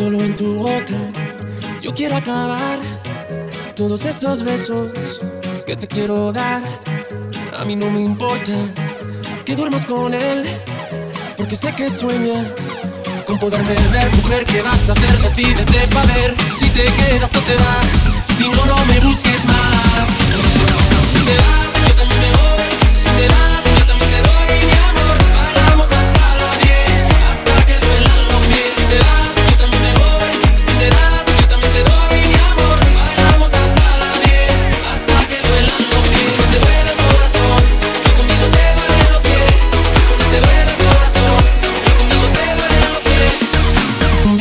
en tu boca. Yo quiero acabar todos esos besos que te quiero dar. A mí no me importa que duermas con él, porque sé que sueñas con poderme ver. Mujer, ¿qué vas a hacer? Decídete para ver si te quedas o te vas.